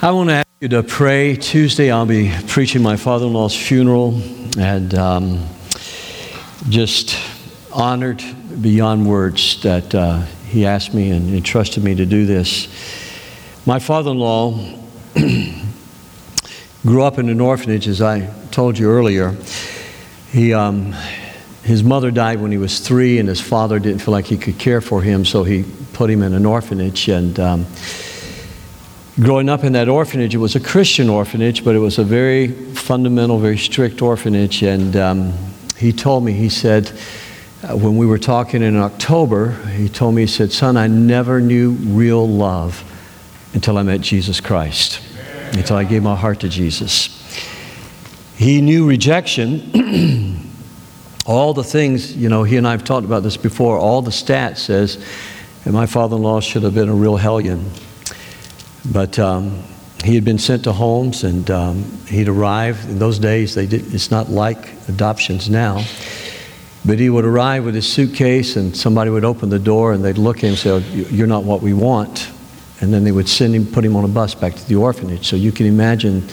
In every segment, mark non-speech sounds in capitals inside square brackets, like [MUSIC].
I want to ask you to pray. Tuesday, I'll be preaching my father in law's funeral and um, just honored beyond words that uh, he asked me and entrusted me to do this. My father in law [CLEARS THROAT] grew up in an orphanage, as I told you earlier. He, um, his mother died when he was three, and his father didn't feel like he could care for him, so he put him in an orphanage. And um, growing up in that orphanage, it was a Christian orphanage, but it was a very fundamental, very strict orphanage. And um, he told me, he said, uh, when we were talking in October, he told me, he said, Son, I never knew real love until I met Jesus Christ, until I gave my heart to Jesus. He knew rejection. [CLEARS THROAT] all the things, you know, he and I have talked about this before, all the stats says, and my father in law should have been a real hellion. But um, he had been sent to homes and um, he'd arrived. In those days, they did, it's not like adoptions now. But he would arrive with his suitcase and somebody would open the door and they'd look at him and say, oh, You're not what we want. And then they would send him, put him on a bus back to the orphanage. So you can imagine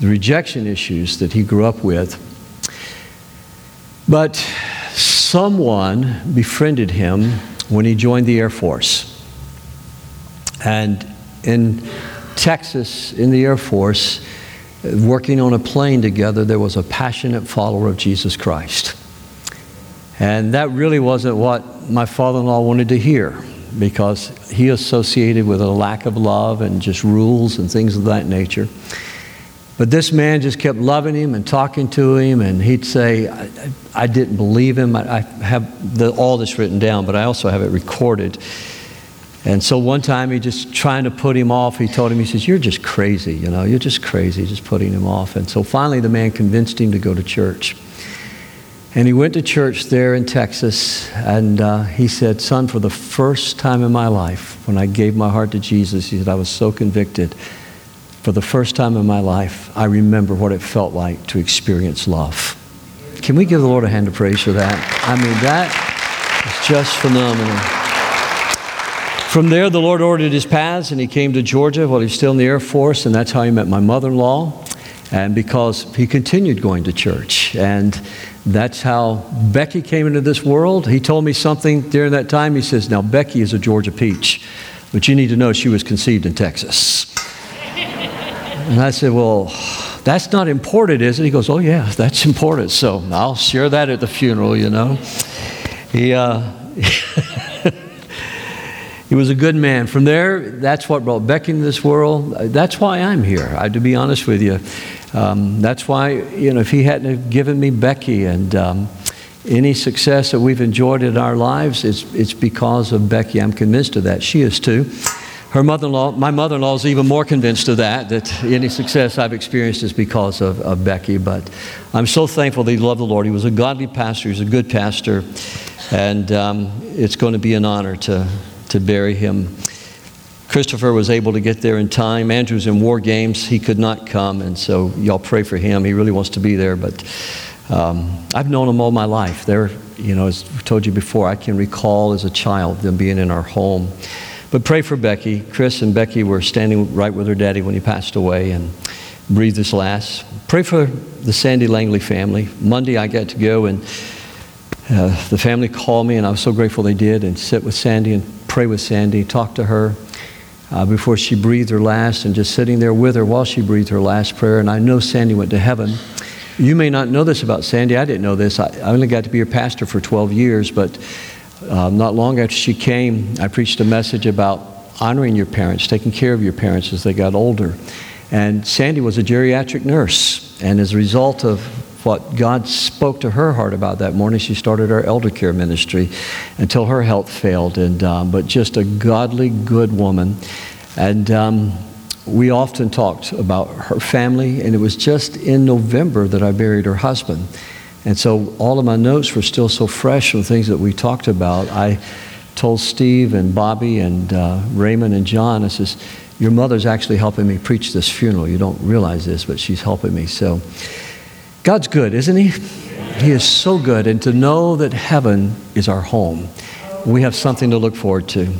the rejection issues that he grew up with. But someone befriended him when he joined the Air Force. And in Texas, in the Air Force, working on a plane together, there was a passionate follower of Jesus Christ. And that really wasn't what my father in law wanted to hear because he associated with a lack of love and just rules and things of that nature. But this man just kept loving him and talking to him, and he'd say, I, I didn't believe him. I, I have the, all this written down, but I also have it recorded. And so one time he just trying to put him off, he told him, he says, You're just crazy, you know, you're just crazy, just putting him off. And so finally the man convinced him to go to church. And he went to church there in Texas, and uh, he said, Son, for the first time in my life, when I gave my heart to Jesus, he said, I was so convicted. For the first time in my life, I remember what it felt like to experience love. Can we give the Lord a hand of praise for that? I mean, that is just phenomenal. From there, the Lord ordered his paths, and he came to Georgia while he was still in the Air Force, and that's how he met my mother in law. And because he continued going to church. And that's how Becky came into this world. He told me something during that time. He says, Now, Becky is a Georgia peach, but you need to know she was conceived in Texas. and I said, Well, that's not important, is it? He goes, Oh, yeah, that's important. So I'll share that at the funeral, you know. He, uh, [LAUGHS] He was a good man. From there, that's what brought Becky into this world. That's why I'm here, I, to be honest with you. Um, that's why, you know, if he hadn't have given me Becky and um, any success that we've enjoyed in our lives, it's, it's because of Becky. I'm convinced of that. She is too. Her mother-in-law, my mother-in-law is even more convinced of that, that any success I've experienced is because of, of Becky. But I'm so thankful that he loved the Lord. He was a godly pastor. He was a good pastor. And um, it's going to be an honor to, to bury him. Christopher was able to get there in time. Andrew's in war games. He could not come, and so y'all pray for him. He really wants to be there, but um, I've known him all my life. They're, you know, as I told you before, I can recall as a child them being in our home. But pray for Becky. Chris and Becky were standing right with her daddy when he passed away and breathed his last. Pray for the Sandy Langley family. Monday I got to go and uh, the family called me, and I was so grateful they did, and sit with Sandy and pray with Sandy, talk to her uh, before she breathed her last, and just sitting there with her while she breathed her last prayer. And I know Sandy went to heaven. You may not know this about Sandy. I didn't know this. I, I only got to be her pastor for 12 years, but uh, not long after she came, I preached a message about honoring your parents, taking care of your parents as they got older. And Sandy was a geriatric nurse, and as a result of what God spoke to her heart about that morning. She started our elder care ministry until her health failed, and um, but just a godly, good woman, and. Um, we often talked about her family, and it was just in November that I buried her husband. And so all of my notes were still so fresh from things that we talked about. I told Steve and Bobby and uh, Raymond and John, I says, Your mother's actually helping me preach this funeral. You don't realize this, but she's helping me. So God's good, isn't He? He is so good. And to know that heaven is our home, we have something to look forward to.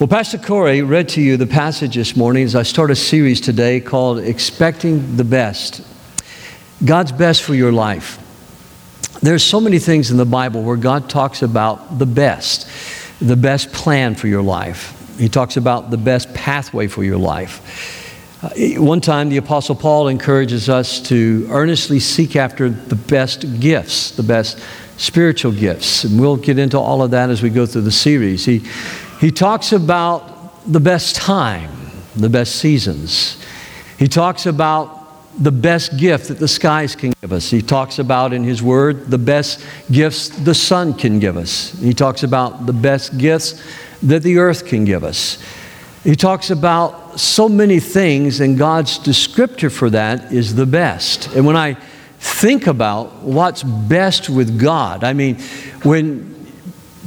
Well, Pastor Corey read to you the passage this morning as I start a series today called Expecting the Best. God's best for your life. There's so many things in the Bible where God talks about the best, the best plan for your life. He talks about the best pathway for your life. Uh, one time, the Apostle Paul encourages us to earnestly seek after the best gifts, the best spiritual gifts. And we'll get into all of that as we go through the series. He, he talks about the best time, the best seasons. He talks about the best gift that the skies can give us. He talks about in his word the best gifts the sun can give us. He talks about the best gifts that the earth can give us. He talks about so many things, and God's descriptor for that is the best. And when I think about what's best with God, I mean, when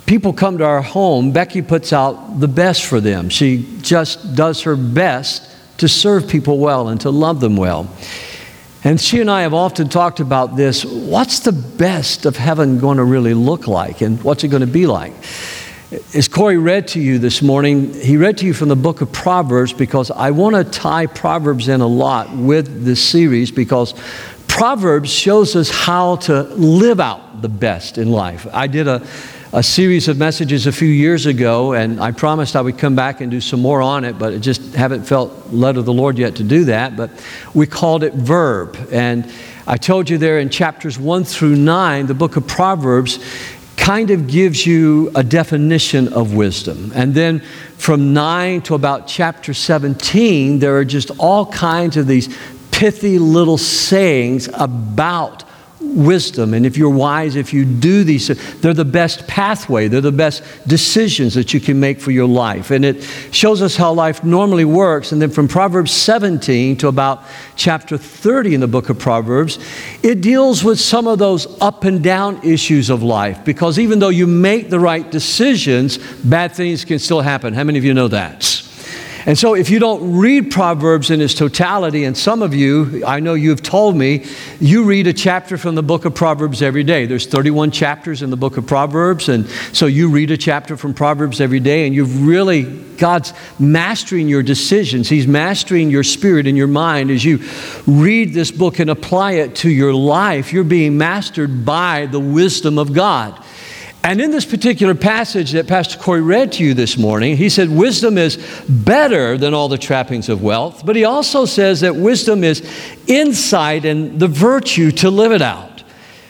people come to our home, Becky puts out the best for them. She just does her best to serve people well and to love them well. And she and I have often talked about this. What's the best of heaven going to really look like, and what's it going to be like? As Corey read to you this morning, he read to you from the book of Proverbs because I want to tie Proverbs in a lot with this series because Proverbs shows us how to live out the best in life. I did a a series of messages a few years ago, and I promised I would come back and do some more on it, but I just haven't felt led of the Lord yet to do that. But we called it Verb. And I told you there in chapters 1 through 9, the book of Proverbs kind of gives you a definition of wisdom. And then from 9 to about chapter 17, there are just all kinds of these pithy little sayings about wisdom. And if you're wise, if you do these, they're the best pathway, they're the best decisions that you can make for your life. And it shows us how life normally works. And then from Proverbs 17 to about chapter 30 in the book of Proverbs, it deals with some of those up and down issues of life. Because even though you make the right decisions, bad things can still happen. How many of you know that? And so, if you don't read Proverbs in its totality, and some of you, I know you've told me, you read a chapter from the book of Proverbs every day. There's 31 chapters in the book of Proverbs, and so you read a chapter from Proverbs every day, and you've really, God's mastering your decisions. He's mastering your spirit and your mind as you read this book and apply it to your life. You're being mastered by the wisdom of God. And in this particular passage that Pastor Corey read to you this morning, he said wisdom is better than all the trappings of wealth, but he also says that wisdom is insight and the virtue to live it out.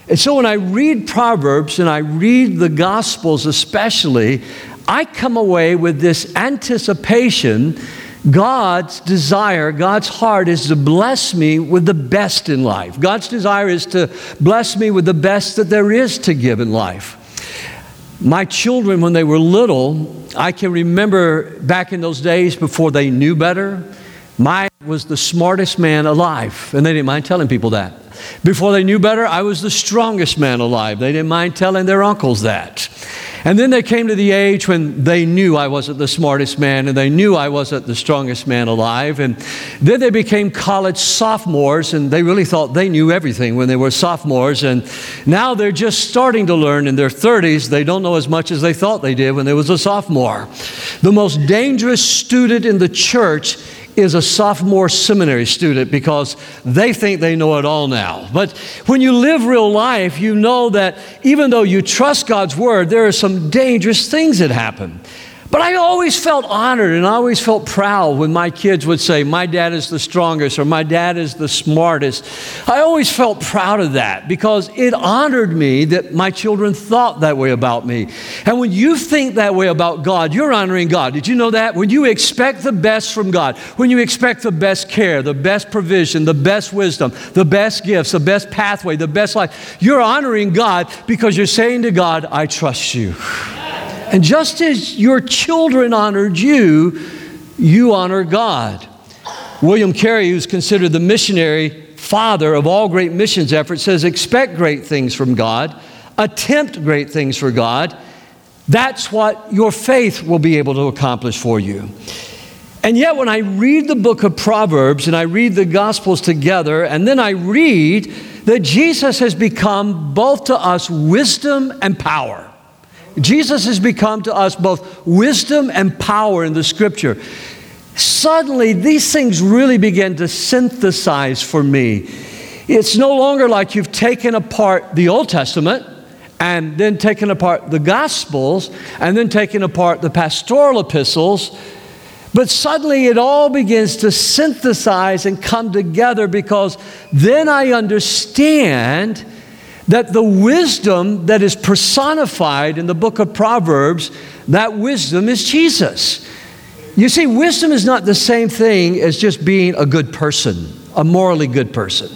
And so when I read Proverbs and I read the Gospels especially, I come away with this anticipation. God's desire, God's heart is to bless me with the best in life. God's desire is to bless me with the best that there is to give in life. My children, when they were little, I can remember back in those days before they knew better, my was the smartest man alive, and they didn't mind telling people that. Before they knew better, I was the strongest man alive. They didn't mind telling their uncles that. And then they came to the age when they knew I wasn't the smartest man and they knew I wasn't the strongest man alive. And then they became college sophomores and they really thought they knew everything when they were sophomores. And now they're just starting to learn in their 30s. They don't know as much as they thought they did when they was a sophomore. The most dangerous student in the church is a sophomore seminary student because they think they know it all now. But when you live real life, you know that even though you trust God's word, there are some dangerous things that happen. But I always felt honored and I always felt proud when my kids would say, My dad is the strongest or my dad is the smartest. I always felt proud of that because it honored me that my children thought that way about me. And when you think that way about God, you're honoring God. Did you know that? When you expect the best from God, when you expect the best care, the best provision, the best wisdom, the best gifts, the best pathway, the best life, you're honoring God because you're saying to God, I trust you. And just as your children honored you, you honor God. William Carey, who's considered the missionary father of all great missions efforts, says expect great things from God, attempt great things for God. That's what your faith will be able to accomplish for you. And yet, when I read the book of Proverbs and I read the Gospels together, and then I read that Jesus has become both to us wisdom and power. Jesus has become to us both wisdom and power in the scripture. Suddenly, these things really begin to synthesize for me. It's no longer like you've taken apart the Old Testament and then taken apart the Gospels and then taken apart the pastoral epistles. But suddenly it all begins to synthesize and come together because then I understand that the wisdom that is personified in the book of Proverbs, that wisdom is Jesus. You see, wisdom is not the same thing as just being a good person, a morally good person.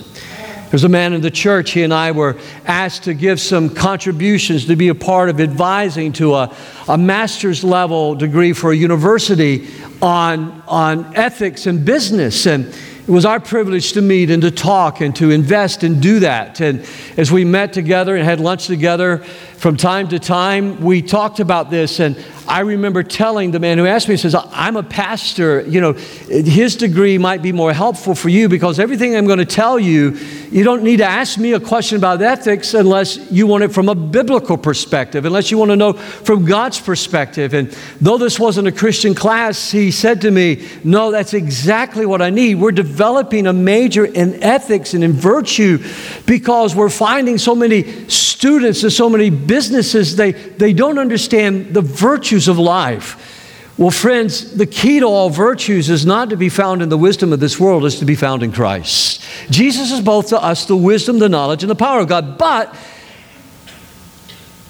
There's a man in the church, he and I were asked to give some contributions to be a part of advising to a, a master's level degree for a university on, on ethics and business. And it was our privilege to meet and to talk and to invest and do that. And as we met together and had lunch together from time to time, we talked about this. And I remember telling the man who asked me, he says, I'm a pastor. You know, his degree might be more helpful for you because everything I'm going to tell you, you don't need to ask me a question about ethics unless you want it from a biblical perspective, unless you want to know from God's perspective. And though this wasn't a Christian class, he said to me, No, that's exactly what I need. We're developing a major in ethics and in virtue because we're finding so many students and so many businesses, they, they don't understand the virtues virtues of life. Well, friends, the key to all virtues is not to be found in the wisdom of this world, it's to be found in Christ. Jesus is both to us the wisdom, the knowledge, and the power of God. But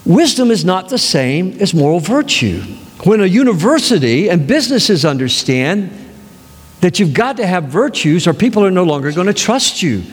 wisdom is not the same as moral virtue. When a university and businesses understand that you've got to have virtues, or people are no longer going to trust you.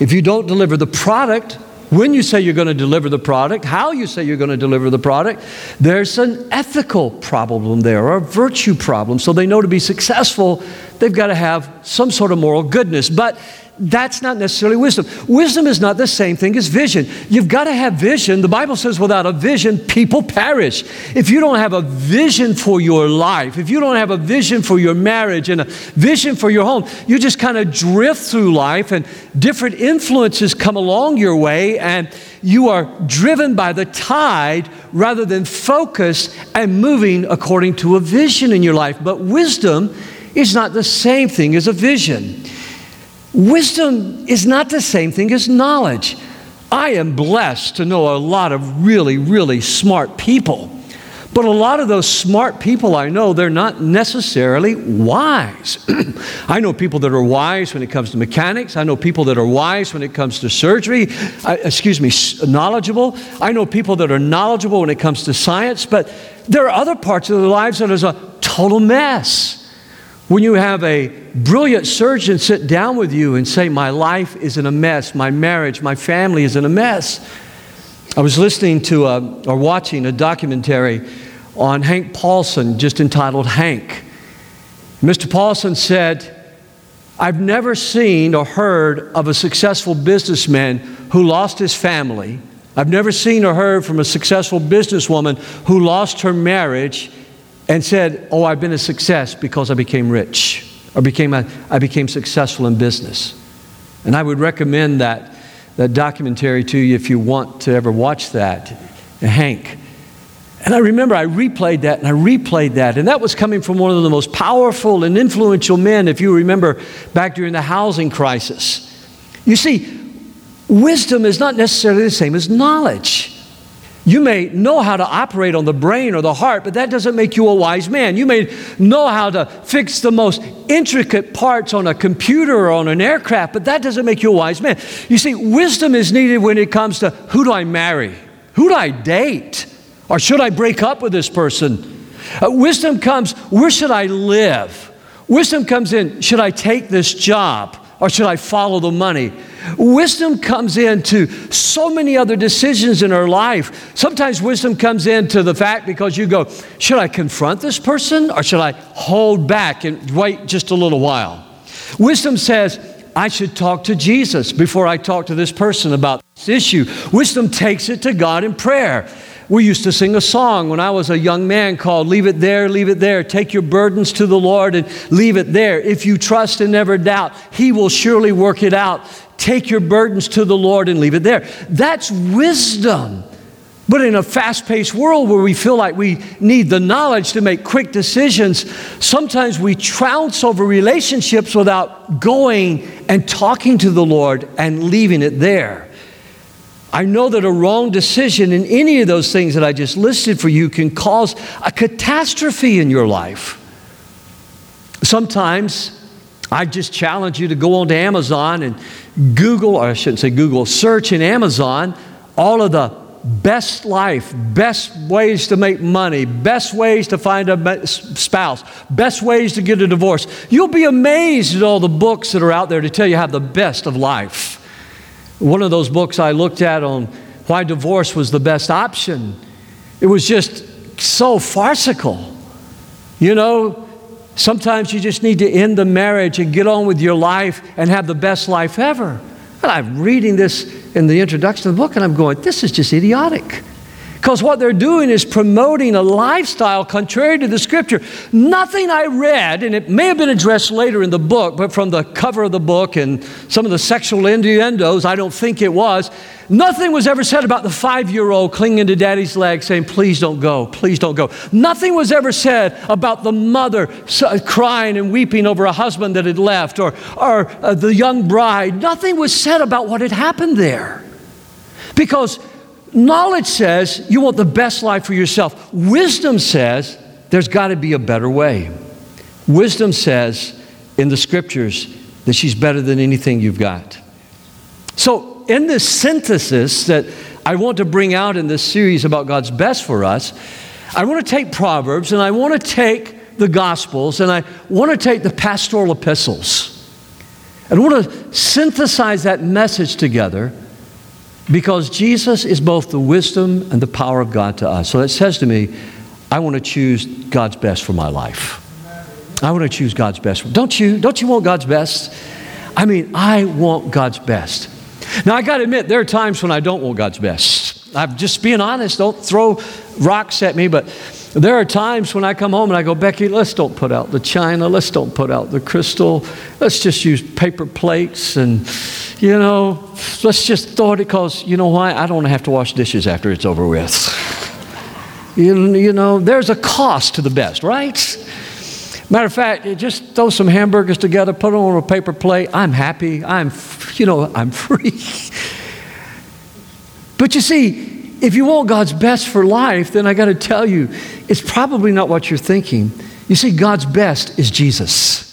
If you don't deliver the product when you say you're going to deliver the product, how you say you're going to deliver the product, there's an ethical problem there or a virtue problem. So they know to be successful, they've got to have some sort of moral goodness. But that's not necessarily wisdom. Wisdom is not the same thing as vision. You've got to have vision. The Bible says without a vision, people perish. If you don't have a vision for your life, if you don't have a vision for your marriage and a vision for your home, you just kind of drift through life and different influences come along your way and you are driven by the tide rather than focused and moving according to a vision in your life. But wisdom is not the same thing as a vision. Wisdom is not the same thing as knowledge. I am blessed to know a lot of really, really smart people. But a lot of those smart people I know, they're not necessarily wise. [CLEARS THROAT] I know people that are wise when it comes to mechanics. I know people that are wise when it comes to surgery. I, excuse me, knowledgeable. I know people that are knowledgeable when it comes to science. But there are other parts of their lives that is a total mess. When you have a brilliant surgeon sit down with you and say, My life is in a mess, my marriage, my family is in a mess. I was listening to a, or watching a documentary on Hank Paulson, just entitled Hank. Mr. Paulson said, I've never seen or heard of a successful businessman who lost his family. I've never seen or heard from a successful businesswoman who lost her marriage and said, Oh, I've been a success because I became rich or became a, I became successful in business. And I would recommend that, that documentary to you if you want to ever watch that. Hank. And I remember I replayed that and I replayed that. And that was coming from one of the most powerful and influential men, if you remember back during the housing crisis. You see, wisdom is not necessarily the same as knowledge. You may know how to operate on the brain or the heart, but that doesn't make you a wise man. You may know how to fix the most intricate parts on a computer or on an aircraft, but that doesn't make you a wise man. You see, wisdom is needed when it comes to who do I marry? Who do I date? Or should I break up with this person? Uh, wisdom comes, where should I live? Wisdom comes in, should I take this job? or should I follow the money? Wisdom comes into so many other decisions in our life. Sometimes wisdom comes into the fact because you go, should I confront this person or should I hold back and wait just a little while? Wisdom says, I should talk to Jesus before I talk to this person about this issue. Wisdom takes it to God in prayer. We used to sing a song when I was a young man called Leave It There, Leave It There. Take your burdens to the Lord and leave it there. If you trust and never doubt, He will surely work it out. Take your burdens to the Lord and leave it there. That's wisdom. But in a fast paced world where we feel like we need the knowledge to make quick decisions, sometimes we trounce over relationships without going and talking to the Lord and leaving it there. I know that a wrong decision in any of those things that I just listed for you can cause a catastrophe in your life. Sometimes I just challenge you to go onto Amazon and Google, or I shouldn't say Google, search in Amazon all of the best life, best ways to make money, best ways to find a spouse, best ways to get a divorce. You'll be amazed at all the books that are out there to tell you how the best of life. One of those books I looked at on why divorce was the best option, it was just so farcical. You know, sometimes you just need to end the marriage and get on with your life and have the best life ever. And I'm reading this in the introduction of the book and I'm going, this is just idiotic. Because what they're doing is promoting a lifestyle contrary to the scripture. Nothing I read, and it may have been addressed later in the book, but from the cover of the book and some of the sexual innuendos, I don't think it was. Nothing was ever said about the five year old clinging to daddy's leg saying, Please don't go, please don't go. Nothing was ever said about the mother crying and weeping over a husband that had left or, or uh, the young bride. Nothing was said about what had happened there. Because knowledge says you want the best life for yourself, wisdom says there's got to be a better way. Wisdom says in the scriptures that she's better than anything you've got. So, in this synthesis that I want to bring out in this series about God's best for us, I want to take Proverbs and I want to take the Gospels and I want to take the pastoral epistles. And I want to synthesize that message together because Jesus is both the wisdom and the power of God to us. So it says to me, I want to choose God's best for my life. I want to choose God's best. Don't you? Don't you want God's best? I mean, I want God's best. Now, I got to admit, there are times when I don't want God's best. I'm just being honest. Don't throw rocks at me, but there are times when I come home and I go, Becky, let's don't put out the china. Let's don't put out the crystal. Let's just use paper plates and, you know, let's just throw it because, you know why? I don't have to wash dishes after it's over with. you, you know, there's a cost to the best, right? Matter of fact, just throw some hamburgers together, put them on a paper plate. I'm happy. I'm, you know, I'm [LAUGHS] free. but you see, if you want God's best for life, then I got to tell you, it's probably not what you're thinking. You see, God's best is Jesus.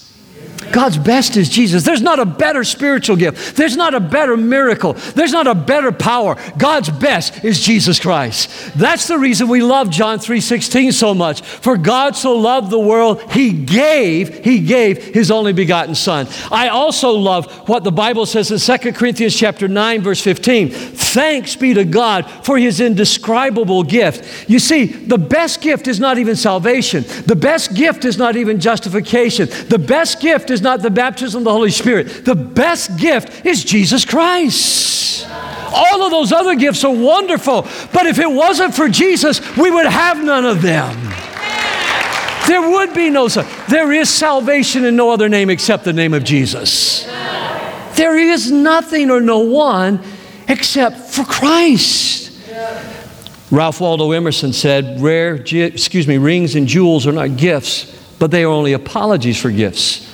God's best is Jesus. There's not a better spiritual gift. There's not a better miracle. There's not a better power. God's best is Jesus Christ. That's the reason we love John 3:16 so much. For God so loved the world, he gave, he gave his only begotten son. I also love what the Bible says in 2 Corinthians chapter 9 verse 15. Thanks be to God for his indescribable gift. You see, the best gift is not even salvation. The best gift is not even justification. The best gift is not the baptism of the Holy Spirit. The best gift is Jesus Christ. All of those other gifts are wonderful, but if it wasn't for Jesus, we would have none of them. There would be no, there is salvation in no other name except the name of Jesus. There is nothing or no one except for Christ. Ralph Waldo Emerson said, rare, excuse me, rings and jewels are not gifts, but they are only apologies for gifts.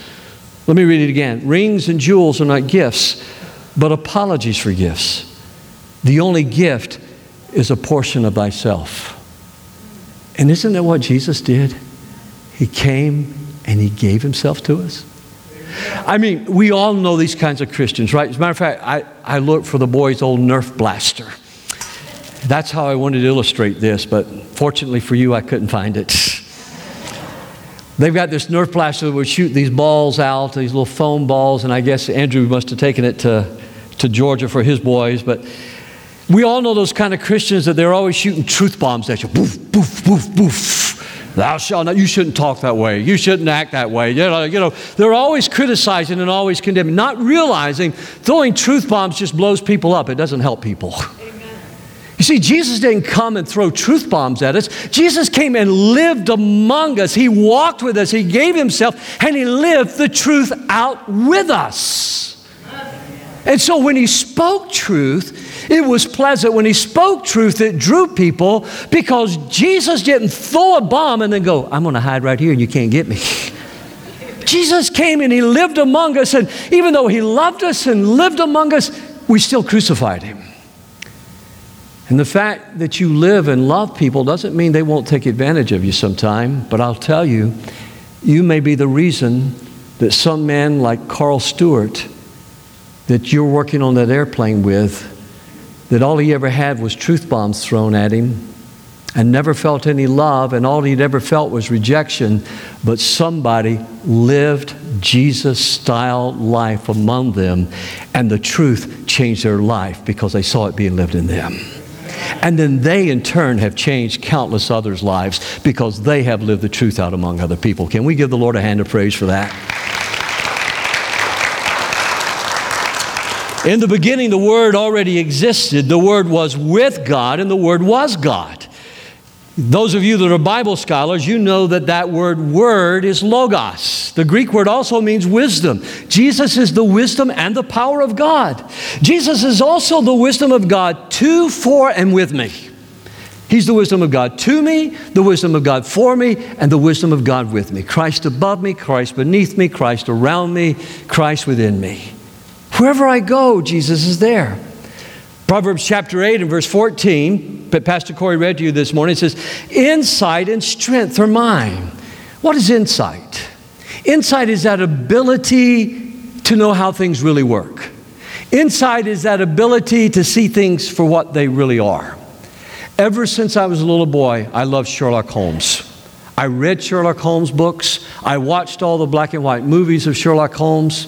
Let me read it again. Rings and jewels are not gifts, but apologies for gifts. The only gift is a portion of thyself. And isn't that what Jesus did? He came and he gave himself to us. I mean, we all know these kinds of Christians, right? As a matter of fact, I, I looked for the boy's old Nerf blaster. That's how I wanted to illustrate this, but fortunately for you, I couldn't find it. [LAUGHS] They've got this Nerf blaster that would shoot these balls out, these little foam balls, and I guess Andrew must have taken it to, to Georgia for his boys. But we all know those kind of Christians that they're always shooting truth bombs at you. Boof, boof, boof, boof. Thou shalt not, you shouldn't talk that way. You shouldn't act that way. You know, you know, they're always criticizing and always condemning, not realizing throwing truth bombs just blows people up. It doesn't help people. You see, Jesus didn't come and throw truth bombs at us. Jesus came and lived among us. He walked with us. He gave himself and he lived the truth out with us. And so when he spoke truth, it was pleasant. When he spoke truth, it drew people because Jesus didn't throw a bomb and then go, I'm going to hide right here and you can't get me. [LAUGHS] Jesus came and he lived among us, and even though he loved us and lived among us, we still crucified him. And the fact that you live and love people doesn't mean they won't take advantage of you sometime, but I'll tell you, you may be the reason that some man like Carl Stewart that you're working on that airplane with, that all he ever had was truth bombs thrown at him and never felt any love, and all he'd ever felt was rejection, but somebody lived Jesus style life among them, and the truth changed their life because they saw it being lived in them. And then they, in turn, have changed countless others' lives because they have lived the truth out among other people. Can we give the Lord a hand of praise for that? In the beginning, the Word already existed. The Word was with God, and the Word was God. Those of you that are Bible scholars, you know that that word word is logos. The Greek word also means wisdom. Jesus is the wisdom and the power of God. Jesus is also the wisdom of God to, for, and with me. He's the wisdom of God to me, the wisdom of God for me, and the wisdom of God with me. Christ above me, Christ beneath me, Christ around me, Christ within me. Wherever I go, Jesus is there. Proverbs chapter 8 and verse 14, Pastor Corey read to you this morning, says, Insight and strength are mine. What is insight? Insight is that ability to know how things really work. Insight is that ability to see things for what they really are. Ever since I was a little boy, I loved Sherlock Holmes. I read Sherlock Holmes books. I watched all the black and white movies of Sherlock Holmes.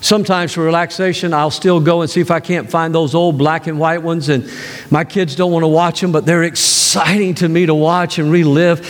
Sometimes for relaxation, I'll still go and see if I can't find those old black and white ones. And my kids don't want to watch them, but they're exciting to me to watch and relive.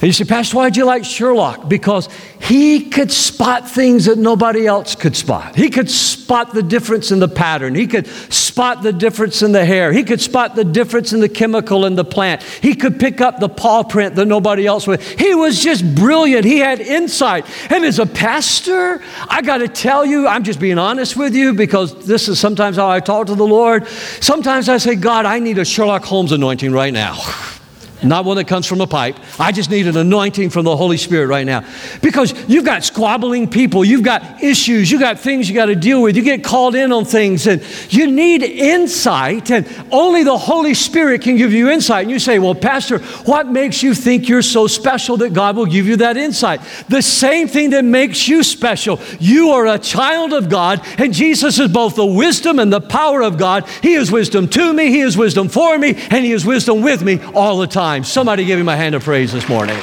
And you say, Pastor, why'd you like Sherlock? Because he could spot things that nobody else could spot. He could spot the difference in the pattern. He could spot the difference in the hair. He could spot the difference in the chemical in the plant. He could pick up the paw print that nobody else would. He was just brilliant. He had insight. And as a pastor, I got to tell you, I'm just being honest with you because this is sometimes how I talk to the Lord. Sometimes I say, God, I need a Sherlock Holmes anointing right now [LAUGHS] not one that comes from a pipe. I just need an anointing from the Holy Spirit right now. Because you've got squabbling people, you've got issues, you've got things you got to deal with, you get called in on things, and you need insight, and only the Holy Spirit can give you insight. And you say, Well, Pastor, what makes you think you're so special that God will give you that insight? The same thing that makes you special. You are a child of God, and Jesus is both the wisdom and the power of God. He is wisdom to me, He is wisdom for me, and He is wisdom with me all the time time. Somebody give him a hand of praise this morning.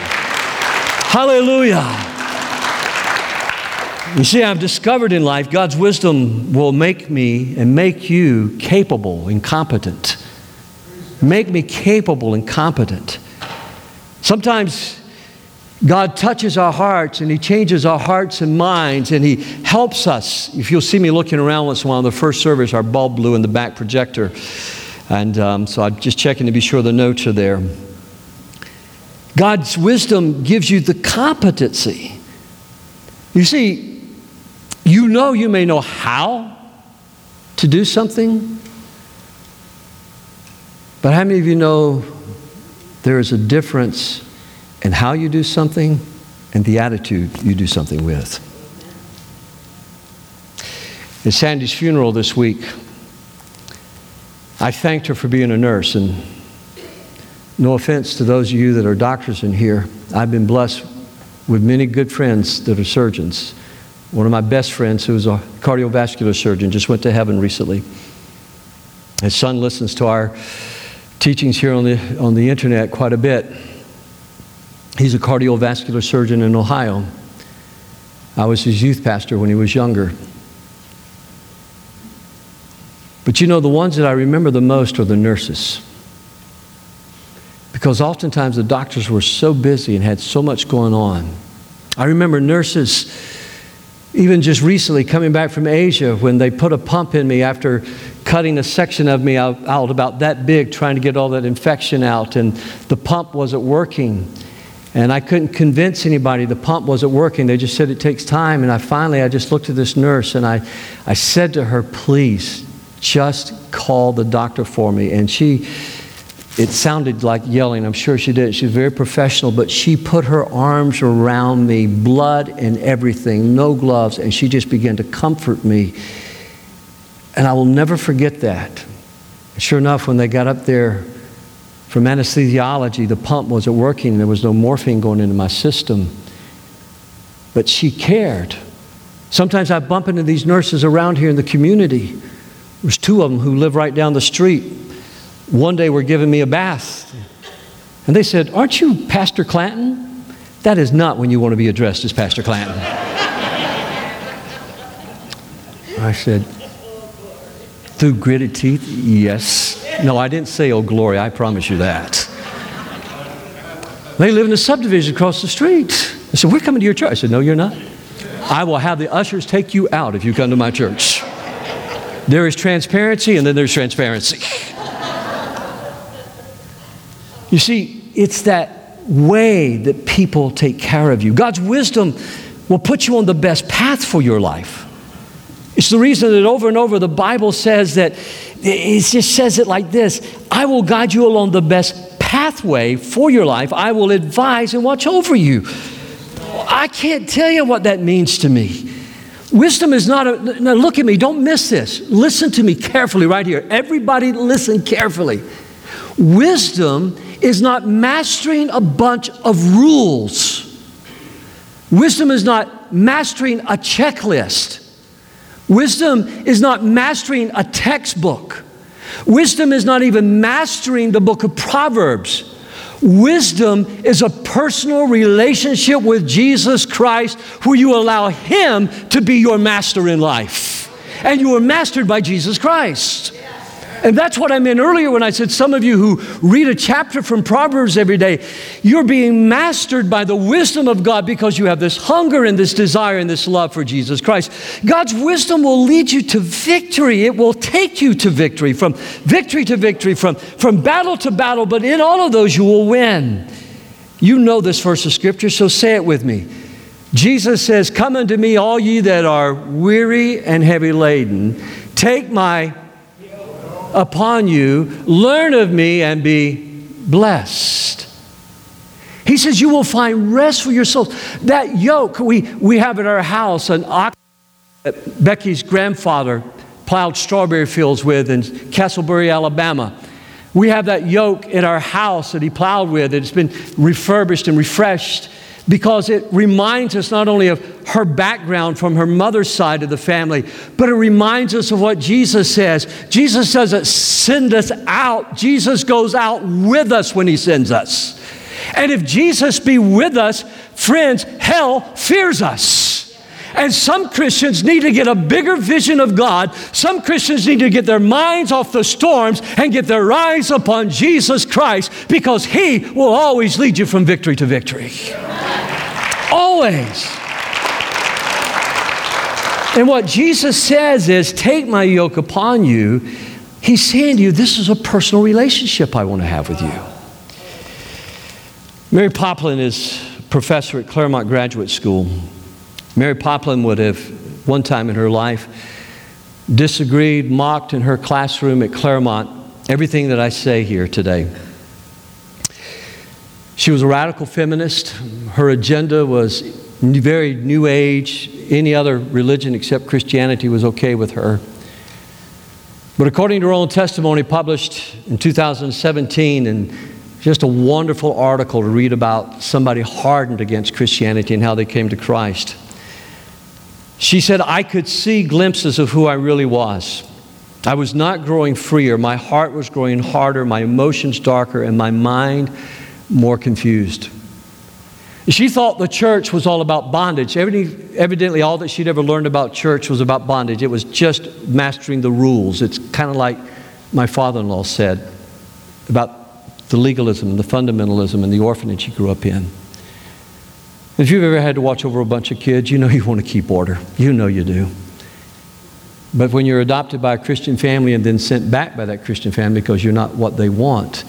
Hallelujah. You see, I've discovered in life God's wisdom will make me and make you capable and competent. Make me capable and competent. Sometimes God touches our hearts and He changes our hearts and minds and He helps us. If you'll see me looking around once in a while, in the first service, our bulb blew in the back projector. And um, so I'm just checking to be sure the notes are there. God's wisdom gives you the competency. You see, you know you may know how to do something, but how many of you know there is a difference in how you do something and the attitude you do something with? At Sandy's funeral this week, I thanked her for being a nurse and no offense to those of you that are doctors in here. I've been blessed with many good friends that are surgeons. One of my best friends, who is a cardiovascular surgeon, just went to heaven recently. His son listens to our teachings here on the, on the internet quite a bit. He's a cardiovascular surgeon in Ohio. I was his youth pastor when he was younger. But you know, the ones that I remember the most are the nurses because oftentimes the doctors were so busy and had so much going on. I remember nurses, even just recently coming back from Asia, when they put a pump in me after cutting a section of me out, out about that big, trying to get all that infection out, and the pump wasn't working. And I couldn't convince anybody the pump wasn't working. They just said it takes time. And I finally, I just looked at this nurse and I, I said to her, please, just call the doctor for me. And she, it sounded like yelling. I'm sure she did. She was very professional, but she put her arms around me, blood and everything, no gloves, and she just began to comfort me. And I will never forget that. Sure enough, when they got up there from anesthesiology, the pump wasn't working. There was no morphine going into my system. But she cared. Sometimes I bump into these nurses around here in the community. There's two of them who live right down the street. One day were giving me a bath. And they said, Aren't you Pastor Clanton? That is not when you want to be addressed as Pastor Clanton. I said, Through gritted teeth? Yes. No, I didn't say, Oh, glory, I promise you that. They live in a subdivision across the street. I said, We're coming to your church. I said, No, you're not. I will have the ushers take you out if you come to my church. There is transparency, and then there's transparency. You see, it's that way that people take care of you. God's wisdom will put you on the best path for your life. It's the reason that over and over the Bible says that it just says it like this I will guide you along the best pathway for your life. I will advise and watch over you. I can't tell you what that means to me. Wisdom is not a, now look at me, don't miss this. Listen to me carefully right here. Everybody, listen carefully. Wisdom is not mastering a bunch of rules. Wisdom is not mastering a checklist. Wisdom is not mastering a textbook. Wisdom is not even mastering the book of Proverbs. Wisdom is a personal relationship with Jesus Christ where you allow Him to be your master in life. And you are mastered by Jesus Christ. And that's what I meant earlier when I said some of you who read a chapter from Proverbs every day, you're being mastered by the wisdom of God because you have this hunger and this desire and this love for Jesus Christ. God's wisdom will lead you to victory. It will take you to victory, from victory to victory, from, from battle to battle, but in all of those you will win. You know this verse of scripture, so say it with me. Jesus says, Come unto me, all ye that are weary and heavy laden, take my upon you. Learn of me and be blessed. He says, You will find rest for your souls. That yoke we, we have in our house, an ox that Becky's grandfather plowed strawberry fields with in Castleberry, Alabama. We have that yoke in our house that he plowed with. It's been refurbished and refreshed because it reminds us not only of her background from her mother's side of the family, but it reminds us of what Jesus says. Jesus doesn't send us out, Jesus goes out with us when he sends us. And if Jesus be with us, friends, hell fears us. And some Christians need to get a bigger vision of God. Some Christians need to get their minds off the storms and get their eyes upon Jesus Christ because He will always lead you from victory to victory. Always. And what Jesus says is, Take my yoke upon you. He's saying to you, This is a personal relationship I want to have with you. Mary Poplin is professor at Claremont Graduate School. Mary Poplin would have, one time in her life, disagreed, mocked in her classroom at Claremont everything that I say here today. She was a radical feminist. Her agenda was very new age. Any other religion except Christianity was okay with her. But according to her own testimony published in 2017, and just a wonderful article to read about somebody hardened against Christianity and how they came to Christ. She said, I could see glimpses of who I really was. I was not growing freer. My heart was growing harder, my emotions darker, and my mind more confused. She thought the church was all about bondage. Evidently, all that she'd ever learned about church was about bondage. It was just mastering the rules. It's kind of like my father in law said about the legalism, the fundamentalism, and the orphanage he grew up in. If you've ever had to watch over a bunch of kids, you know you want to keep order. You know you do. But when you're adopted by a Christian family and then sent back by that Christian family because you're not what they want,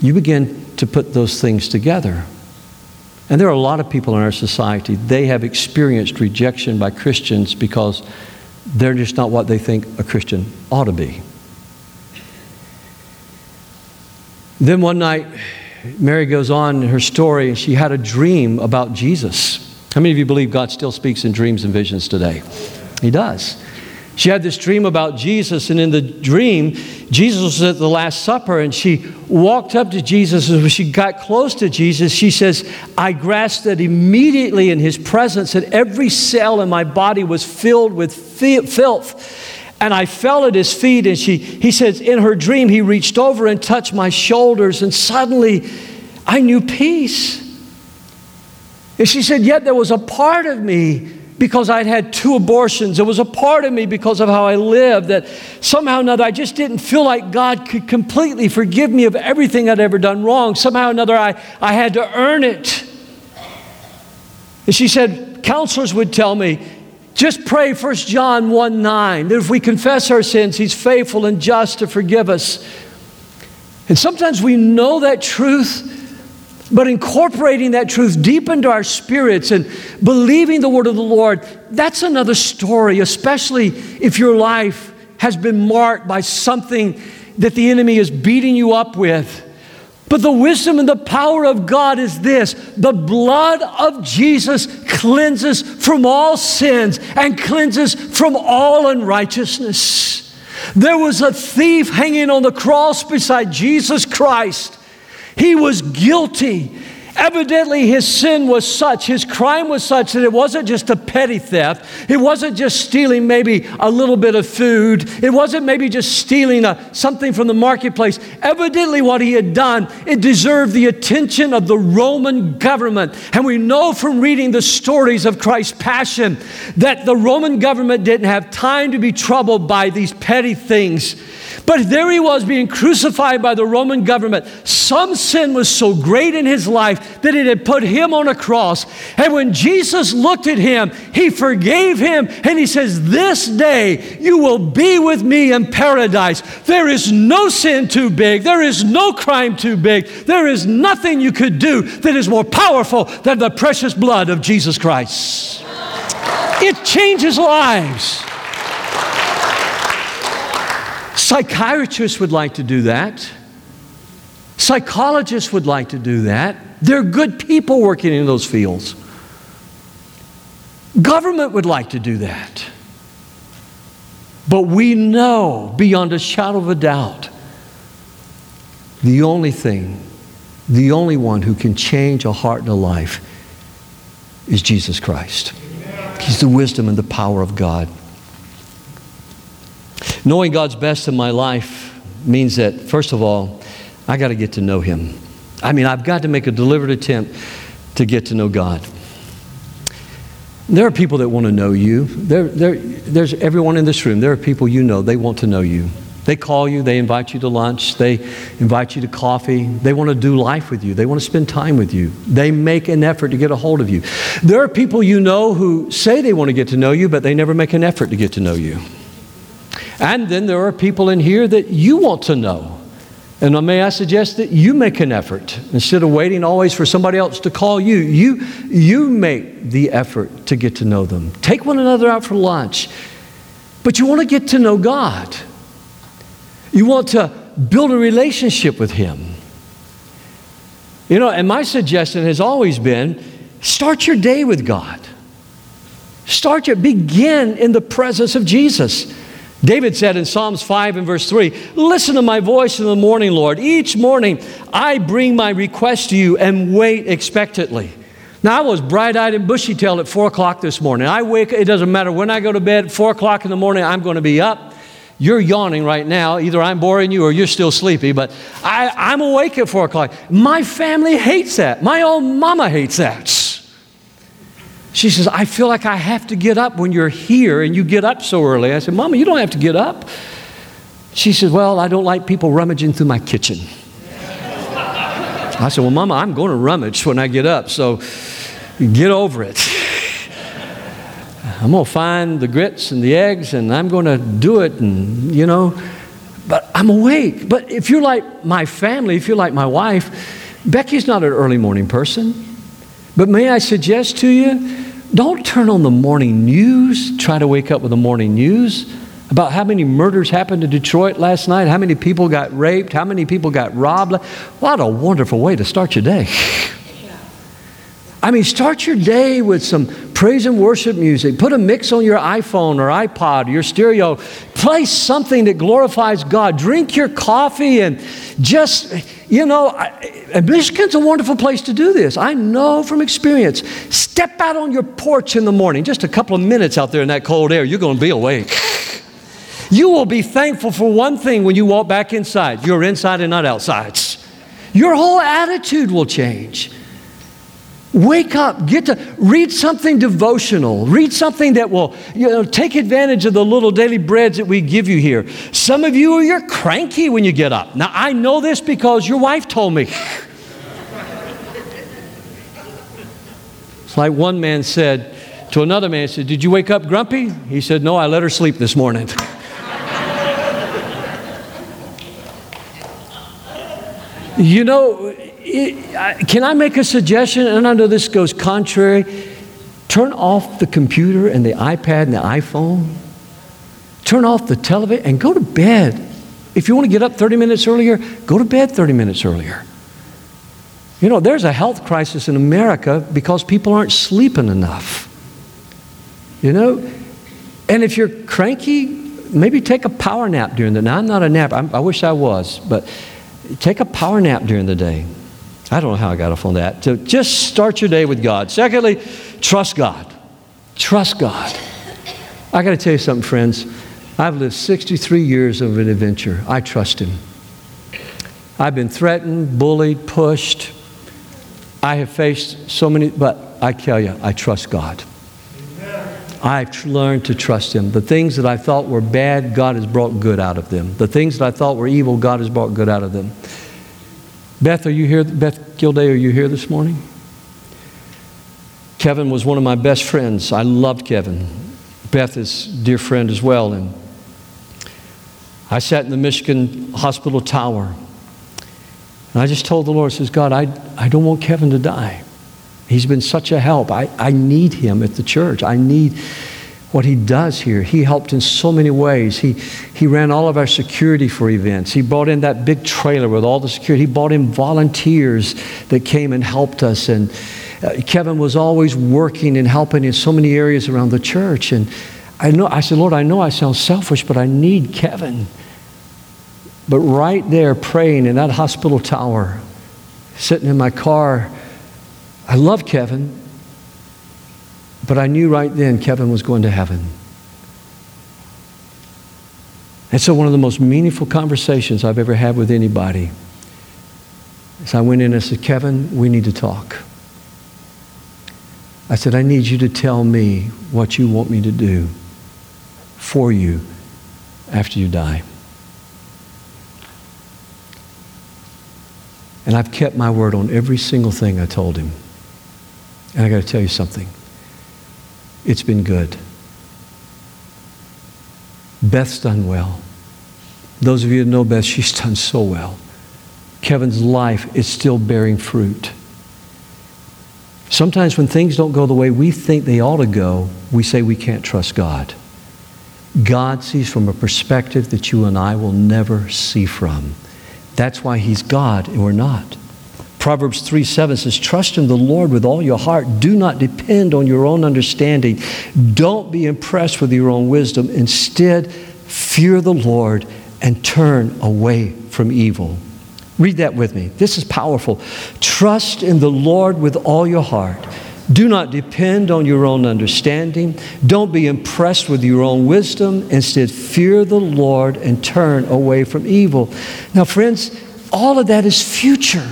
you begin to put those things together. And there are a lot of people in our society, they have experienced rejection by Christians because they're just not what they think a Christian ought to be. Then one night, Mary goes on in her story, and she had a dream about Jesus. How many of you believe God still speaks in dreams and visions today? He does. She had this dream about Jesus, and in the dream, Jesus was at the Last Supper, and she walked up to Jesus. And when she got close to Jesus, she says, I grasped that immediately in his presence, that every cell in my body was filled with filth. And I fell at his feet, and she, he says, in her dream, he reached over and touched my shoulders, and suddenly I knew peace. And she said, Yet there was a part of me because I'd had two abortions. There was a part of me because of how I lived that somehow or another I just didn't feel like God could completely forgive me of everything I'd ever done wrong. Somehow or another I, I had to earn it. And she said, counselors would tell me, just pray 1 John 1 9, that if we confess our sins, He's faithful and just to forgive us. And sometimes we know that truth, but incorporating that truth deep into our spirits and believing the word of the Lord, that's another story, especially if your life has been marked by something that the enemy is beating you up with. But the wisdom and the power of God is this the blood of Jesus cleanses from all sins and cleanses from all unrighteousness. There was a thief hanging on the cross beside Jesus Christ he was guilty. Evidently, his sin was such, his crime was such that it wasn't just a petty theft. It wasn't just stealing maybe a little bit of food. It wasn't maybe just stealing a, something from the marketplace. Evidently, what he had done, it deserved the attention of the Roman government. And we know from reading the stories of Christ's passion that the Roman government didn't have time to be troubled by these petty things. But there he was being crucified by the Roman government. Some sin was so great in his life that it had put him on a cross. And when Jesus looked at him, he forgave him and he says, This day you will be with me in paradise. There is no sin too big, there is no crime too big, there is nothing you could do that is more powerful than the precious blood of Jesus Christ. It changes lives. Psychiatrists would like to do that. Psychologists would like to do that. They're good people working in those fields. Government would like to do that. But we know beyond a shadow of a doubt the only thing, the only one who can change a heart and a life is Jesus Christ. He's the wisdom and the power of God. Knowing God's best in my life means that, first of all, I got to get to know Him. I mean, I've got to make a deliberate attempt to get to know God. There are people that want to know you. There, there, there's everyone in this room. There are people you know, they want to know you. They call you, they invite you to lunch, they invite you to coffee. They want to do life with you, they want to spend time with you. They make an effort to get a hold of you. There are people you know who say they want to get to know you, but they never make an effort to get to know you. And then there are people in here that you want to know. And may I suggest that you make an effort instead of waiting always for somebody else to call you. You, you make the effort to get to know them. Take one another out for lunch. But you want to get to know God. You want to build a relationship with Him. You know, and my suggestion has always been start your day with God. Start your, begin in the presence of Jesus. David said in Psalms 5 and verse 3 Listen to my voice in the morning, Lord. Each morning I bring my request to you and wait expectantly. Now, I was bright eyed and bushy tailed at 4 o'clock this morning. I wake, it doesn't matter when I go to bed, 4 o'clock in the morning, I'm going to be up. You're yawning right now. Either I'm boring you or you're still sleepy, but I, I'm awake at 4 o'clock. My family hates that. My old mama hates that. She says, I feel like I have to get up when you're here and you get up so early. I said, Mama, you don't have to get up. She says, Well, I don't like people rummaging through my kitchen. I said, Well, Mama, I'm going to rummage when I get up, so get over it. I'm going to find the grits and the eggs and I'm going to do it, and you know, but I'm awake. But if you're like my family, if you're like my wife, Becky's not an early morning person. But may I suggest to you, don't turn on the morning news, try to wake up with the morning news about how many murders happened in Detroit last night, how many people got raped, how many people got robbed. What a wonderful way to start your day. I mean, start your day with some praise and worship music. Put a mix on your iPhone or iPod, or your stereo. Play something that glorifies God. Drink your coffee and just, you know, I, Michigan's a wonderful place to do this. I know from experience. Step out on your porch in the morning, just a couple of minutes out there in that cold air, you're going to be awake. You will be thankful for one thing when you walk back inside you're inside and not outside. Your whole attitude will change. Wake up, get to read something devotional, read something that will, you know, take advantage of the little daily breads that we give you here. Some of you, you're cranky when you get up. Now, I know this because your wife told me. it's like one man said to another man, he said, Did you wake up grumpy? He said, No, I let her sleep this morning. [LAUGHS] you know, can I make a suggestion? And I know this goes contrary. Turn off the computer and the iPad and the iPhone. Turn off the television and go to bed. If you want to get up 30 minutes earlier, go to bed 30 minutes earlier. You know, there's a health crisis in America because people aren't sleeping enough. You know? And if you're cranky, maybe take a power nap during the night. I'm not a nap. I'm, i wish I was, but take a power nap during the day. I don't know how I got off on that. So just start your day with God. Secondly, trust God. Trust God. I got to tell you something, friends. I've lived 63 years of an adventure. I trust Him. I've been threatened, bullied, pushed. I have faced so many, but I tell you, I trust God. I've learned to trust Him. The things that I thought were bad, God has brought good out of them. The things that I thought were evil, God has brought good out of them. Beth, are you here? Beth Gilday, are you here this morning? Kevin was one of my best friends. I loved Kevin. Beth is a dear friend as well. And I sat in the Michigan hospital tower. And I just told the Lord, I says, God, I, I don't want Kevin to die. He's been such a help. I, I need him at the church. I need what he does here. He helped in so many ways. He, he ran all of our security for events. He brought in that big trailer with all the security. He brought in volunteers that came and helped us. And uh, Kevin was always working and helping in so many areas around the church. And I know, I said, Lord, I know I sound selfish, but I need Kevin. But right there, praying in that hospital tower, sitting in my car, I love Kevin, but I knew right then Kevin was going to heaven. And so, one of the most meaningful conversations I've ever had with anybody is I went in and said, Kevin, we need to talk. I said, I need you to tell me what you want me to do for you after you die. And I've kept my word on every single thing I told him. And I got to tell you something. It's been good. Beth's done well. Those of you who know Beth, she's done so well. Kevin's life is still bearing fruit. Sometimes when things don't go the way we think they ought to go, we say we can't trust God. God sees from a perspective that you and I will never see from. That's why He's God and we're not. Proverbs 3 7 says, Trust in the Lord with all your heart. Do not depend on your own understanding. Don't be impressed with your own wisdom. Instead, fear the Lord and turn away from evil. Read that with me. This is powerful. Trust in the Lord with all your heart. Do not depend on your own understanding. Don't be impressed with your own wisdom. Instead, fear the Lord and turn away from evil. Now, friends, all of that is future.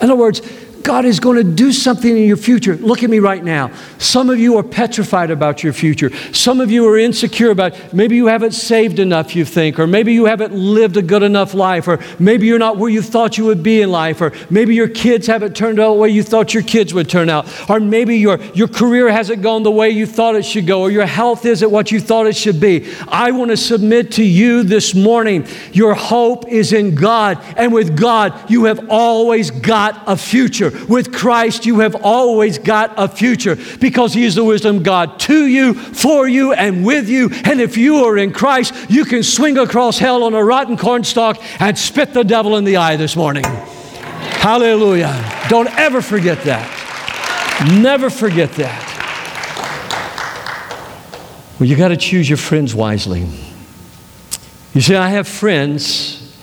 In other words, God is going to do something in your future. Look at me right now. Some of you are petrified about your future. Some of you are insecure about maybe you haven't saved enough, you think, or maybe you haven't lived a good enough life, or maybe you're not where you thought you would be in life, or maybe your kids haven't turned out the way you thought your kids would turn out, or maybe your, your career hasn't gone the way you thought it should go, or your health isn't what you thought it should be. I want to submit to you this morning your hope is in God, and with God, you have always got a future. Future. With Christ, you have always got a future because He is the wisdom God to you, for you, and with you. And if you are in Christ, you can swing across hell on a rotten cornstalk and spit the devil in the eye this morning. Hallelujah. Don't ever forget that. Never forget that. Well, you got to choose your friends wisely. You see, I have friends,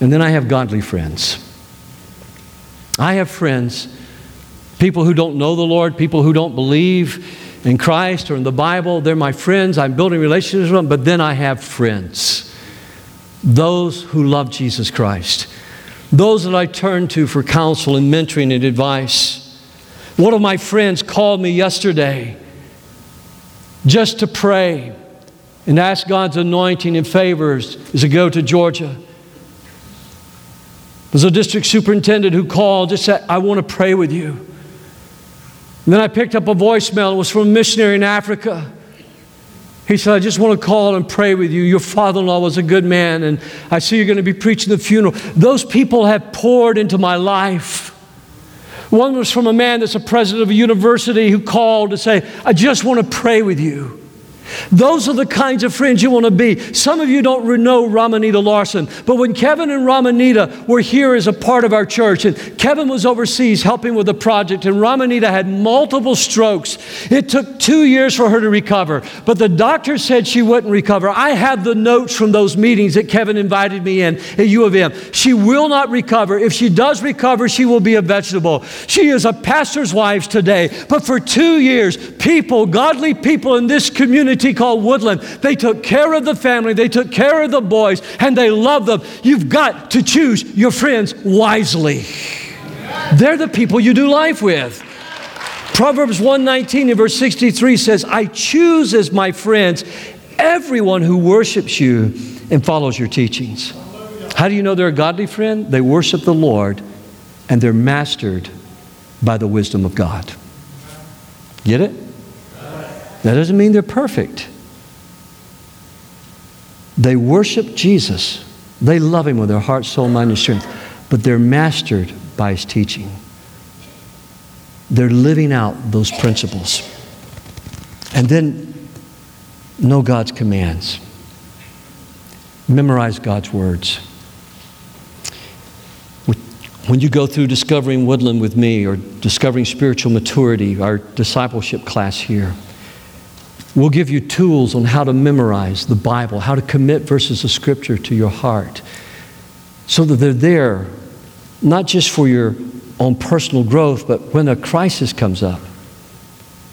and then I have godly friends. I have friends, people who don't know the Lord, people who don't believe in Christ or in the Bible. They're my friends. I'm building relationships with them, but then I have friends. Those who love Jesus Christ. Those that I turn to for counsel and mentoring and advice. One of my friends called me yesterday just to pray and ask God's anointing and favors as I go to Georgia. There's a district superintendent who called, just said, I want to pray with you. And then I picked up a voicemail. It was from a missionary in Africa. He said, I just want to call and pray with you. Your father in law was a good man, and I see you're going to be preaching the funeral. Those people have poured into my life. One was from a man that's a president of a university who called to say, I just want to pray with you. Those are the kinds of friends you want to be. Some of you don't know Ramanita Larson, but when Kevin and Ramanita were here as a part of our church, and Kevin was overseas helping with a project, and Ramanita had multiple strokes, it took two years for her to recover. But the doctor said she wouldn't recover. I have the notes from those meetings that Kevin invited me in at U of M. She will not recover. If she does recover, she will be a vegetable. She is a pastor's wife today, but for two years, people, godly people in this community, community called Woodland. They took care of the family, they took care of the boys, and they loved them. You've got to choose your friends wisely. They're the people you do life with. Proverbs 119 and verse 63 says, I choose as my friends everyone who worships you and follows your teachings. How do you know they're a godly friend? They worship the Lord and they're mastered by the wisdom of God. Get it? That doesn't mean they're perfect. They worship Jesus. They love Him with their heart, soul, mind, and strength, but they're mastered by His teaching. They're living out those principles. And then know God's commands, memorize God's words. When you go through Discovering Woodland with me or Discovering Spiritual Maturity, our discipleship class here, We'll give you tools on how to memorize the Bible, how to commit verses of Scripture to your heart, so that they're there not just for your own personal growth, but when a crisis comes up.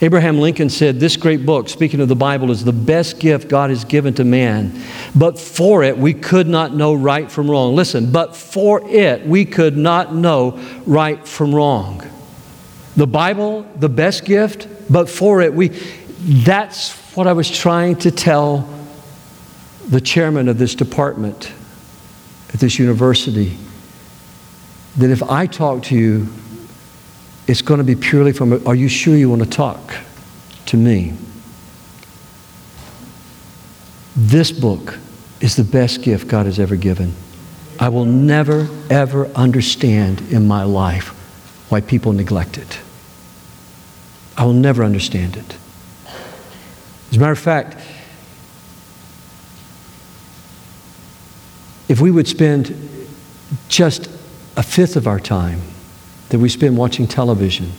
Abraham Lincoln said, This great book, speaking of the Bible, is the best gift God has given to man. But for it, we could not know right from wrong. Listen, but for it, we could not know right from wrong. The Bible, the best gift, but for it, we that's what I was trying to tell the chairman of this department at this university. That if I talk to you, it's going to be purely from, are you sure you want to talk to me? This book is the best gift God has ever given. I will never, ever understand in my life why people neglect it. I will never understand it. As a matter of fact, if we would spend just a fifth of our time that we spend watching television,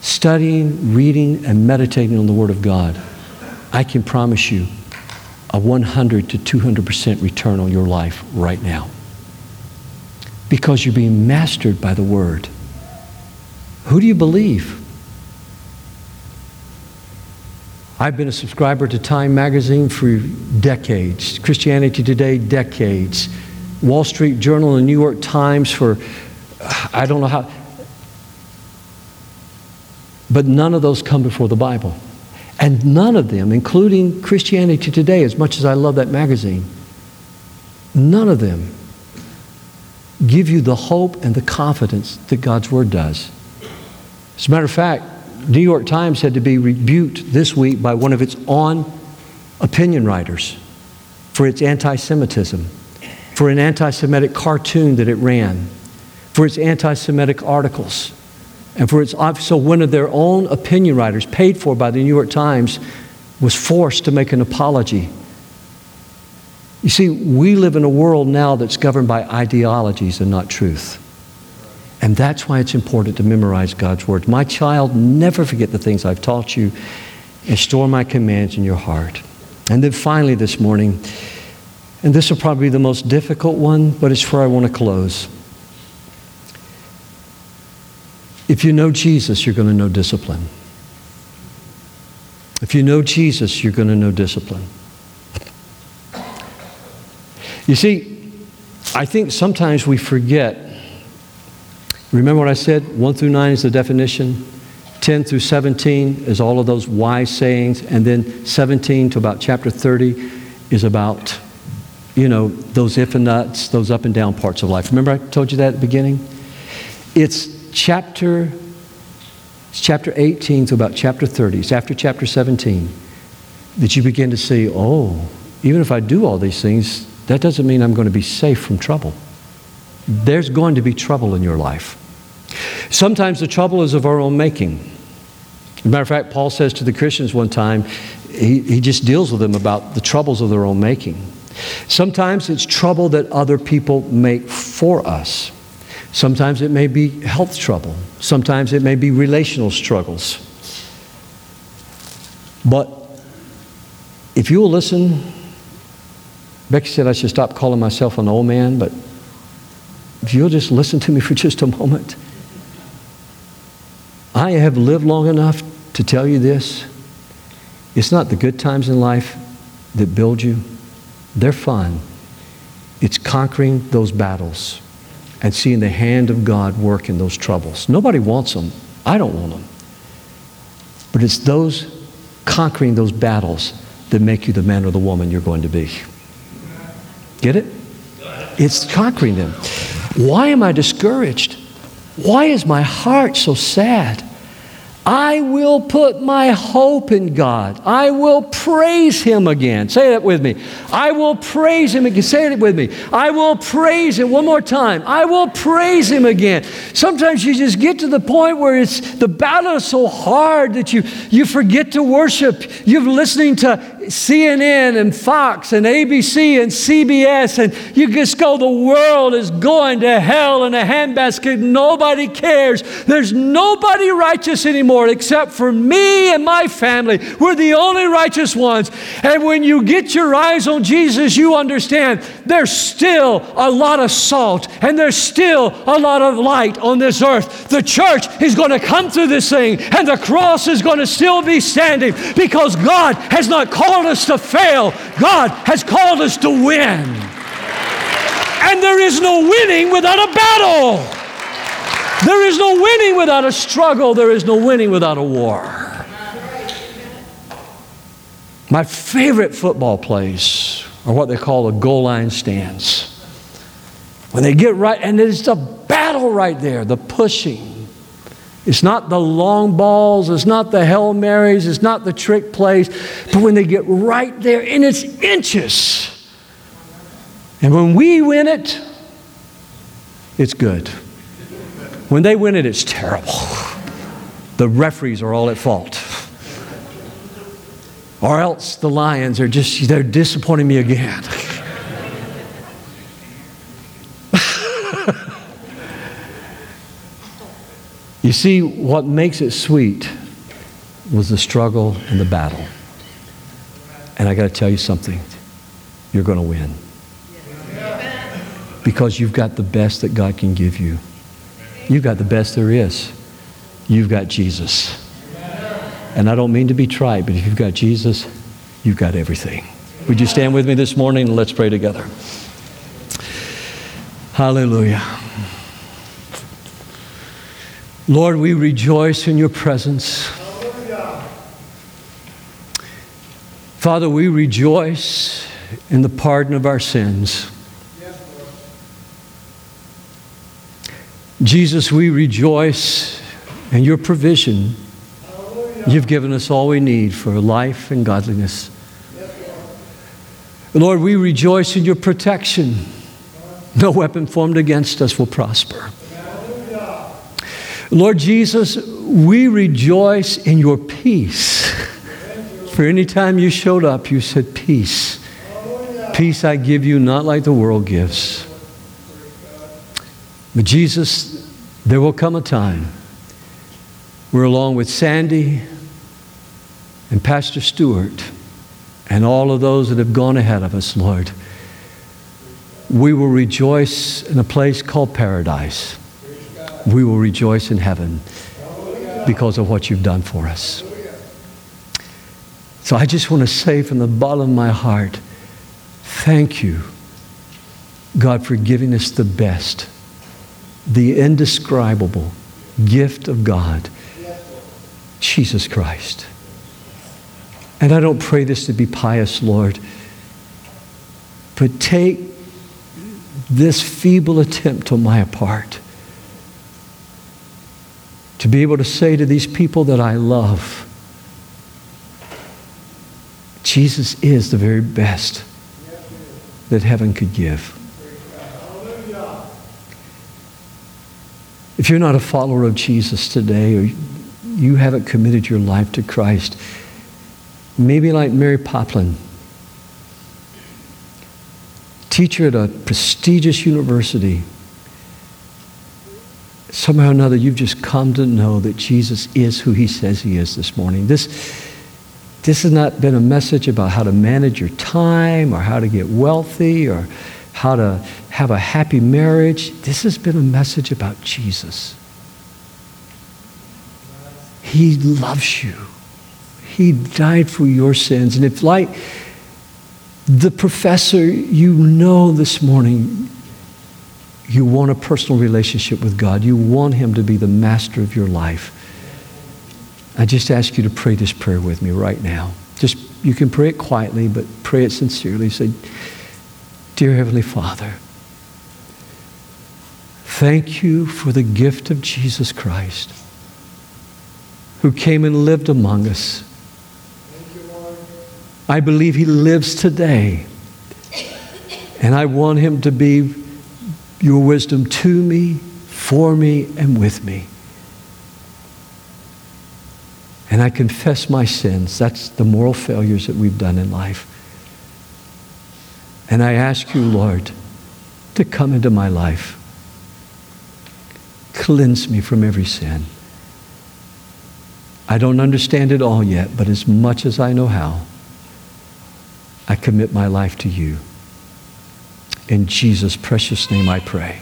studying, reading, and meditating on the Word of God, I can promise you a 100 to 200% return on your life right now. Because you're being mastered by the Word. Who do you believe? I've been a subscriber to Time magazine for decades, Christianity Today, decades, Wall Street Journal and New York Times for uh, I don't know how. But none of those come before the Bible. And none of them, including Christianity Today, as much as I love that magazine, none of them give you the hope and the confidence that God's Word does. As a matter of fact, New York Times had to be rebuked this week by one of its on opinion writers for its anti Semitism, for an anti Semitic cartoon that it ran, for its anti Semitic articles, and for its. So, one of their own opinion writers, paid for by the New York Times, was forced to make an apology. You see, we live in a world now that's governed by ideologies and not truth. And that's why it's important to memorize God's Word. My child, never forget the things I've taught you and store my commands in your heart. And then finally, this morning, and this will probably be the most difficult one, but it's where I want to close. If you know Jesus, you're going to know discipline. If you know Jesus, you're going to know discipline. You see, I think sometimes we forget Remember what I said? 1 through 9 is the definition. 10 through 17 is all of those wise sayings. And then 17 to about chapter 30 is about, you know, those if and nuts, those up and down parts of life. Remember I told you that at the beginning? It's chapter, it's chapter 18 to about chapter 30. It's after chapter 17 that you begin to see, oh, even if I do all these things, that doesn't mean I'm going to be safe from trouble. There's going to be trouble in your life. Sometimes the trouble is of our own making. As a matter of fact, Paul says to the Christians one time, he, he just deals with them about the troubles of their own making. Sometimes it's trouble that other people make for us. Sometimes it may be health trouble. Sometimes it may be relational struggles. But if you will listen, Becky said I should stop calling myself an old man, but if you'll just listen to me [LAUGHS] for just a moment. I have lived long enough to tell you this. It's not the good times in life that build you, they're fun. It's conquering those battles and seeing the hand of God work in those troubles. Nobody wants them. I don't want them. But it's those conquering those battles that make you the man or the woman you're going to be. Get it? It's conquering them. Why am I discouraged? Why is my heart so sad? I will put my hope in God. I will praise Him again. Say that with me. I will praise Him again. Say it with me. I will praise Him one more time. I will praise Him again. Sometimes you just get to the point where it's the battle is so hard that you, you forget to worship. You're listening to CNN and Fox and ABC and CBS, and you just go, the world is going to hell in a handbasket. Nobody cares. There's nobody righteous anymore except for me and my family. We're the only righteous ones. And when you get your eyes on Jesus, you understand there's still a lot of salt and there's still a lot of light on this earth. The church is going to come through this thing, and the cross is going to still be standing because God has not called called us to fail, God has called us to win. And there is no winning without a battle. There is no winning without a struggle. There is no winning without a war. My favorite football plays are what they call the goal line stands. When they get right, and it's the battle right there, the pushing it's not the long balls, it's not the Hail Marys, it's not the trick plays, but when they get right there and it's inches. And when we win it, it's good. When they win it, it's terrible. The referees are all at fault. Or else the Lions are just, they're disappointing me again. [LAUGHS] You see, what makes it sweet was the struggle and the battle. And I got to tell you something you're going to win. Because you've got the best that God can give you. You've got the best there is. You've got Jesus. And I don't mean to be trite, but if you've got Jesus, you've got everything. Would you stand with me this morning and let's pray together? Hallelujah. Lord, we rejoice in your presence. Father, we rejoice in the pardon of our sins. Jesus, we rejoice in your provision. You've given us all we need for life and godliness. Lord, we rejoice in your protection. No weapon formed against us will prosper. Lord Jesus, we rejoice in your peace. For any time you showed up, you said, Peace. Peace I give you, not like the world gives. But Jesus, there will come a time where, along with Sandy and Pastor Stewart and all of those that have gone ahead of us, Lord, we will rejoice in a place called paradise. We will rejoice in heaven because of what you've done for us. So I just want to say from the bottom of my heart, thank you, God, for giving us the best, the indescribable gift of God, Jesus Christ. And I don't pray this to be pious, Lord, but take this feeble attempt on my part to be able to say to these people that I love, Jesus is the very best that heaven could give. If you're not a follower of Jesus today or you haven't committed your life to Christ, maybe like Mary Poplin, teacher at a prestigious university, somehow or another you've just come to know that Jesus is who he says he is this morning. This this has not been a message about how to manage your time or how to get wealthy or how to have a happy marriage. This has been a message about Jesus. He loves you. He died for your sins. And if, like the professor, you know this morning, you want a personal relationship with God, you want Him to be the master of your life I just ask you to pray this prayer with me right now. Just you can pray it quietly, but pray it sincerely. Say, Dear Heavenly Father, thank you for the gift of Jesus Christ, who came and lived among us. I believe he lives today. And I want him to be your wisdom to me, for me, and with me. And I confess my sins. That's the moral failures that we've done in life. And I ask you, Lord, to come into my life. Cleanse me from every sin. I don't understand it all yet, but as much as I know how, I commit my life to you. In Jesus' precious name I pray.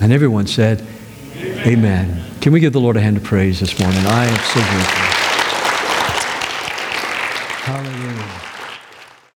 And everyone said, Amen. Amen. Can we give the Lord a hand of praise this morning? I am so grateful. Hallelujah.